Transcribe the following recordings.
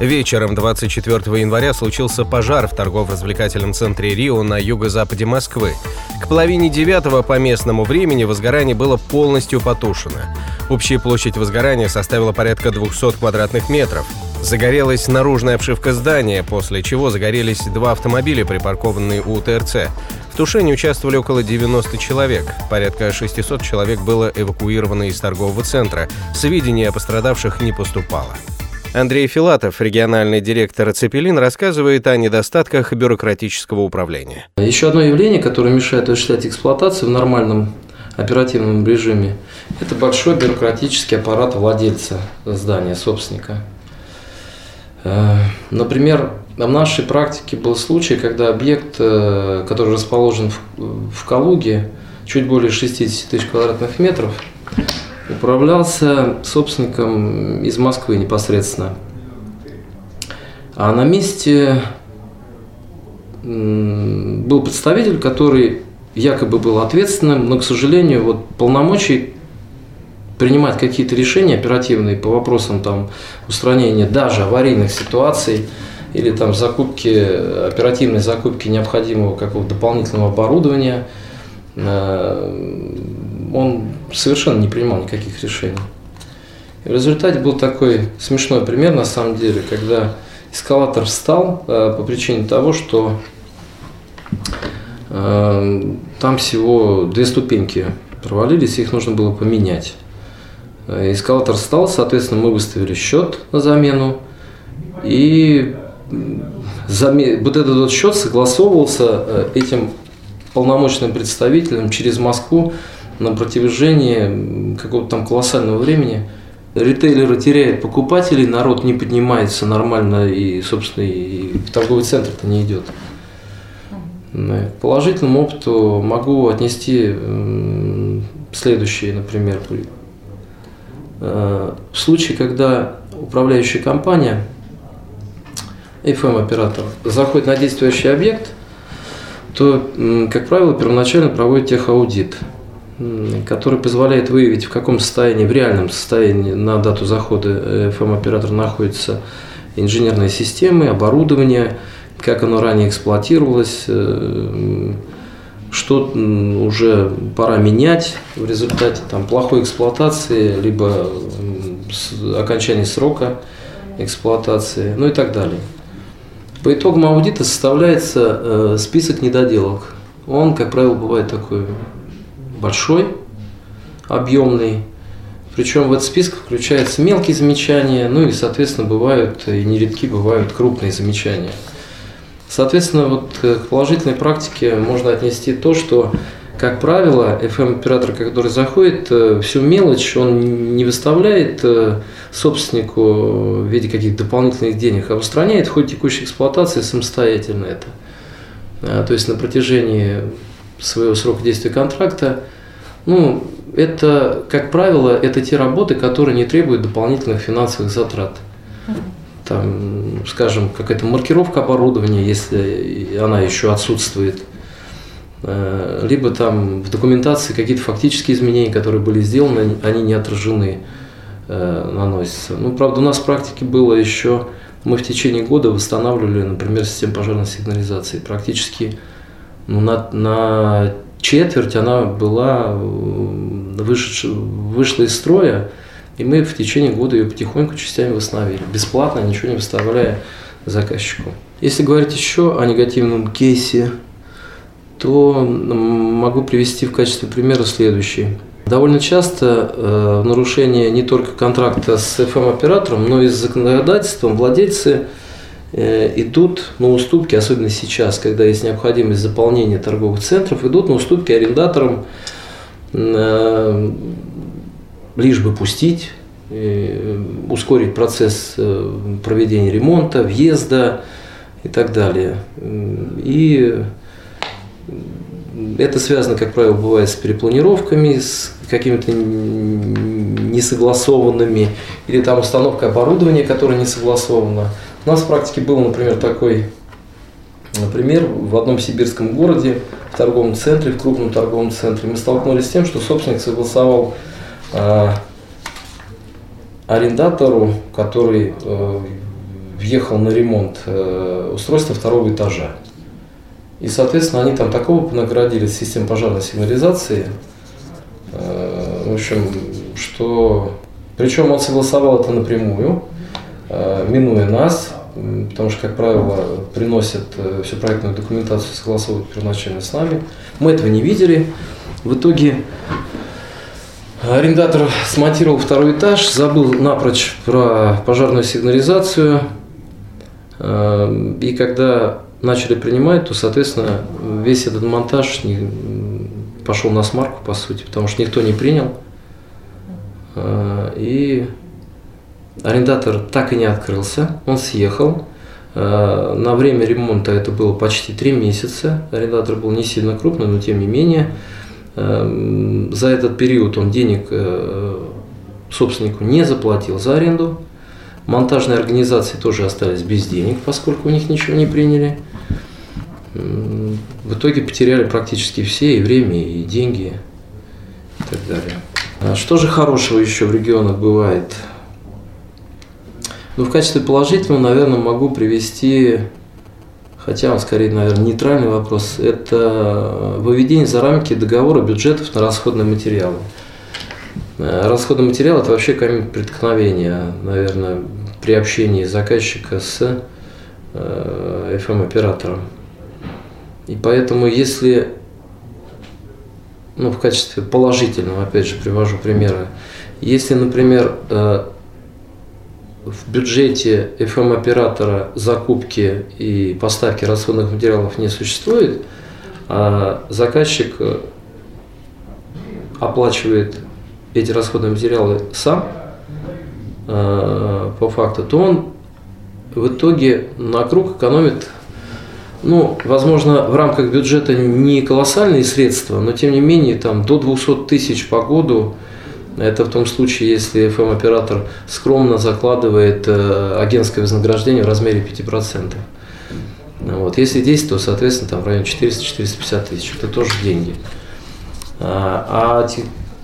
Вечером 24 января случился пожар в торгово-развлекательном центре Рио на юго-западе Москвы. К половине девятого по местному времени возгорание было полностью потушено. Общая площадь возгорания составила порядка 200 квадратных метров. Загорелась наружная обшивка здания, после чего загорелись два автомобиля, припаркованные у ТРЦ. В тушении участвовали около 90 человек. Порядка 600 человек было эвакуировано из торгового центра. Сведения о пострадавших не поступало. Андрей Филатов, региональный директор «Цепелин», рассказывает о недостатках бюрократического управления. Еще одно явление, которое мешает осуществлять эксплуатацию в нормальном оперативном режиме, это большой бюрократический аппарат владельца здания, собственника. Э, например, в нашей практике был случай, когда объект, э, который расположен в Калуге, чуть более 60 тысяч квадратных метров, управлялся собственником из Москвы непосредственно. А на месте был представитель, который якобы был ответственным, но, к сожалению, вот полномочий принимать какие-то решения оперативные по вопросам там, устранения даже аварийных ситуаций или там закупки, оперативной закупки необходимого какого-то дополнительного оборудования, э, он совершенно не принимал никаких решений. И в результате был такой смешной пример, на самом деле, когда эскалатор встал э, по причине того, что э, там всего две ступеньки провалились, их нужно было поменять. Э, эскалатор встал, соответственно, мы выставили счет на замену, и вот этот вот счет согласовывался э, этим полномочным представителем через Москву на протяжении какого-то там колоссального времени. Ритейлеры теряют покупателей, народ не поднимается нормально и, собственно, и в торговый центр-то не идет. К положительному опыту могу отнести следующие, например, э, в случае, когда управляющая компания, FM-оператор, заходит на действующий объект, то, как правило, первоначально проводит техаудит – который позволяет выявить, в каком состоянии, в реальном состоянии на дату захода FM-оператора находятся инженерные системы, оборудование, как оно ранее эксплуатировалось, э, что уже пора менять в результате там, плохой эксплуатации, либо окончания срока эксплуатации, ну и так далее. По итогам аудита составляется э, список недоделок. Он, как правило, бывает такой большой, объемный. Причем в этот список включаются мелкие замечания, ну и, соответственно, бывают и нередки бывают крупные замечания. Соответственно, вот к положительной практике можно отнести то, что, как правило, FM-оператор, который заходит, э, всю мелочь он не выставляет э, собственнику в виде каких-то дополнительных денег, а устраняет в ходе текущей эксплуатации самостоятельно это. А, то есть на протяжении своего срока действия контракта, ну, это, как правило, это те работы, которые не требуют дополнительных финансовых затрат. Там, скажем, какая-то маркировка оборудования, если она еще отсутствует. Э, либо там в документации какие-то фактические изменения, которые были сделаны, они не отражены, э, наносятся. Ну, правда, у нас в практике было еще, мы в течение года восстанавливали, например, систему пожарной сигнализации. Практически ну, на, на четверть она была выш, вышла из строя, и мы в течение года ее потихоньку частями восстановили, бесплатно, ничего не выставляя заказчику. Если говорить еще о негативном кейсе, то могу привести в качестве примера следующий. Довольно часто э, нарушение не только контракта с FM-оператором, но и с законодательством владельцы Э, идут на уступки, особенно сейчас, когда есть необходимость заполнения торговых центров, идут на уступки арендаторам, э, лишь бы пустить, э, ускорить процесс проведения ремонта, въезда и так далее. И Это связано, как правило, бывает с перепланировками, с какими-то несогласованными, или там установка оборудования, которое не согласовано. У нас в практике был, например, такой Например, в одном сибирском городе, в торговом центре, в крупном торговом центре, мы столкнулись с тем, что собственник согласовал э, арендатору, который э, въехал на ремонт э, устройства второго этажа. И, соответственно, они там такого понаградили систем пожарной сигнализации, э, в общем, что... Причем он согласовал это напрямую, минуя нас, потому что, как правило, приносят э, всю проектную документацию, согласовывают первоначально с нами. Мы этого не видели. В итоге арендатор смонтировал второй этаж, забыл напрочь про пожарную сигнализацию. Э, и когда начали принимать, то, соответственно, весь этот монтаж пошел на смарку, по сути, потому что никто не принял. Э, и Арендатор так и не открылся, он съехал. Э, на время ремонта это было почти три месяца. Арендатор был не сильно крупный, но тем не менее. Э, за этот период он денег э, собственнику не заплатил за аренду. Монтажные организации тоже остались без денег, поскольку у них ничего не приняли. В итоге потеряли практически все и время, и деньги, и так далее. А что же хорошего еще в регионах бывает? Ну, в качестве положительного, наверное, могу привести, хотя он скорее, наверное, нейтральный вопрос, это выведение за рамки договора бюджетов на расходные материалы. Э, расходный материал – это вообще камень преткновения, наверное, при общении заказчика с э, FM-оператором. И поэтому, если, ну, в качестве положительного, опять же, привожу примеры, если, например, э, в бюджете FM-оператора закупки и поставки расходных материалов не существует, а заказчик э, оплачивает эти расходные материалы сам э, по факту, то он в итоге на круг экономит, ну, возможно, в рамках бюджета не колоссальные средства, но тем не менее там до 200 тысяч по году это в том случае, если FM-оператор скромно закладывает э, агентское вознаграждение в размере 5%. Вот. Если 10, то, соответственно, там в районе 400-450 тысяч. Это тоже деньги. А, а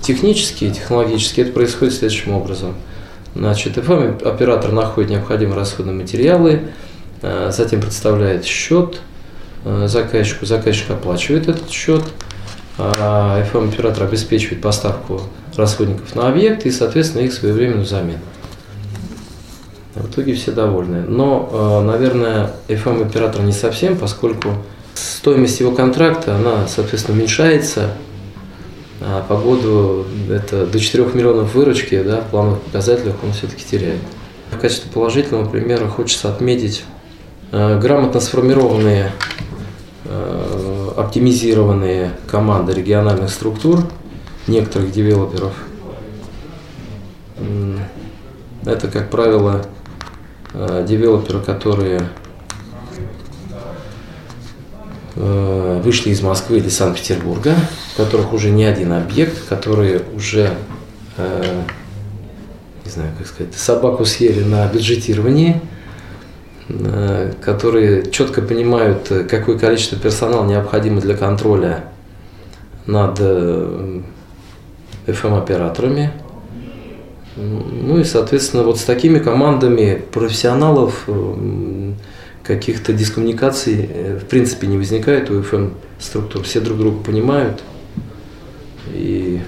технически, технологически это происходит следующим образом. Значит, FM-оператор находит необходимые расходные материалы, э, затем представляет счет э, заказчику, заказчик оплачивает этот счет, а FM-оператор обеспечивает поставку расходников на объект и, соответственно, их своевременную замену. В итоге все довольны. Но, э, наверное, FM-оператор не совсем, поскольку стоимость его контракта, она, соответственно, уменьшается, а по году это до 4 миллионов выручки, да, в плановых показателях он все-таки теряет. В качестве положительного примера хочется отметить э, грамотно сформированные, оптимизированные команды региональных структур – некоторых девелоперов. Это, как правило, э, девелоперы, которые э, вышли из Москвы или Санкт-Петербурга, у которых уже не один объект, которые уже, э, не знаю, как сказать, собаку съели на бюджетировании, которые четко понимают, какое количество персонала необходимо для контроля над FM-операторами. Ну и, соответственно, вот с такими командами профессионалов э, каких-то дискоммуникаций э, в принципе не возникает у FM-структур. Все друг друга понимают, и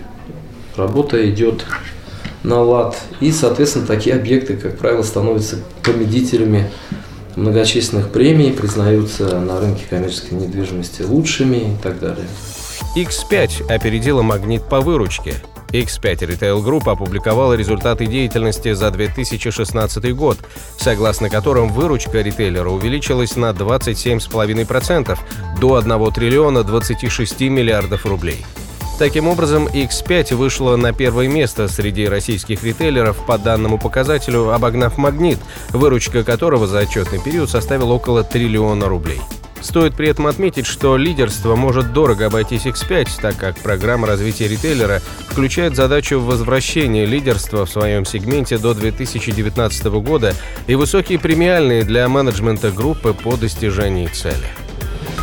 работа идет на лад. И, соответственно, такие объекты, как правило, становятся победителями многочисленных премий, признаются на рынке коммерческой недвижимости лучшими и так далее. X5 опередила «Магнит» по выручке. X5 Retail Group опубликовала результаты деятельности за 2016 год, согласно которым выручка ритейлера увеличилась на 27,5% до 1 триллиона 26 миллиардов рублей. Таким образом, X5 вышла на первое место среди российских ритейлеров по данному показателю, обогнав «Магнит», выручка которого за отчетный период составила около триллиона рублей. Стоит при этом отметить, что лидерство может дорого обойтись X5, так как программа развития ритейлера включает задачу возвращения лидерства в своем сегменте до 2019 года и высокие премиальные для менеджмента группы по достижении цели.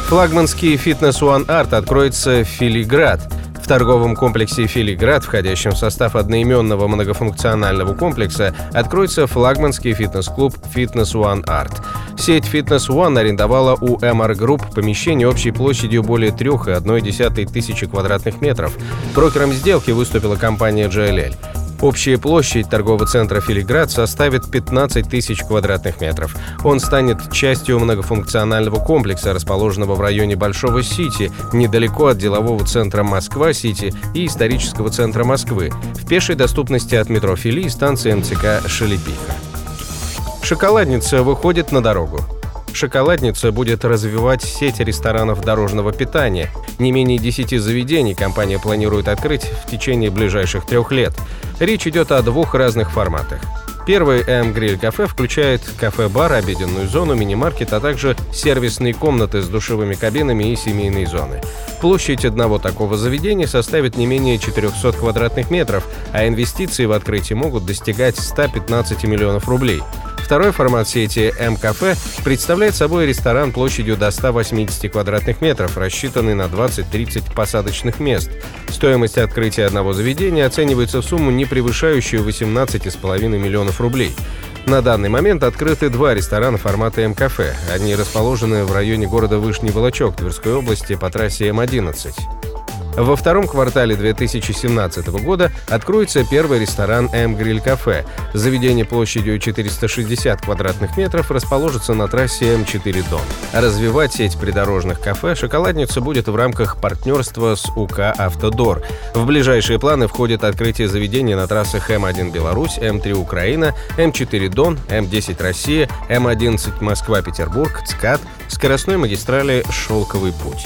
Флагманский фитнес One Art откроется в Филиград – в торговом комплексе «Филиград», входящем в состав одноименного многофункционального комплекса, откроется флагманский фитнес-клуб «Fitness One Art». Сеть Fitness One арендовала у MR Group помещение общей площадью более 3,1 тысячи квадратных метров. Брокером сделки выступила компания JLL. Общая площадь торгового центра «Филиград» составит 15 тысяч квадратных метров. Он станет частью многофункционального комплекса, расположенного в районе Большого Сити, недалеко от делового центра Москва-Сити и исторического центра Москвы, в пешей доступности от метро Фили и станции МЦК «Шелепиха». Шоколадница выходит на дорогу. «Шоколадница» будет развивать сеть ресторанов дорожного питания. Не менее 10 заведений компания планирует открыть в течение ближайших трех лет. Речь идет о двух разных форматах. Первый М-гриль кафе включает кафе-бар, обеденную зону, мини-маркет, а также сервисные комнаты с душевыми кабинами и семейные зоны. Площадь одного такого заведения составит не менее 400 квадратных метров, а инвестиции в открытие могут достигать 115 миллионов рублей. Второй формат сети М-кафе представляет собой ресторан площадью до 180 квадратных метров, рассчитанный на 20-30 посадочных мест. Стоимость открытия одного заведения оценивается в сумму, не превышающую 18,5 миллионов рублей. На данный момент открыты два ресторана формата М-кафе. Они расположены в районе города Вышний Волочок Тверской области по трассе М-11. Во втором квартале 2017 года откроется первый ресторан «М-Гриль Кафе». Заведение площадью 460 квадратных метров расположится на трассе М4 Дон. Развивать сеть придорожных кафе «Шоколадница» будет в рамках партнерства с УК «Автодор». В ближайшие планы входит открытие заведения на трассах М1 Беларусь, М3 Украина, М4 Дон, М10 Россия, М11 Москва-Петербург, ЦКАД, скоростной магистрали «Шелковый путь».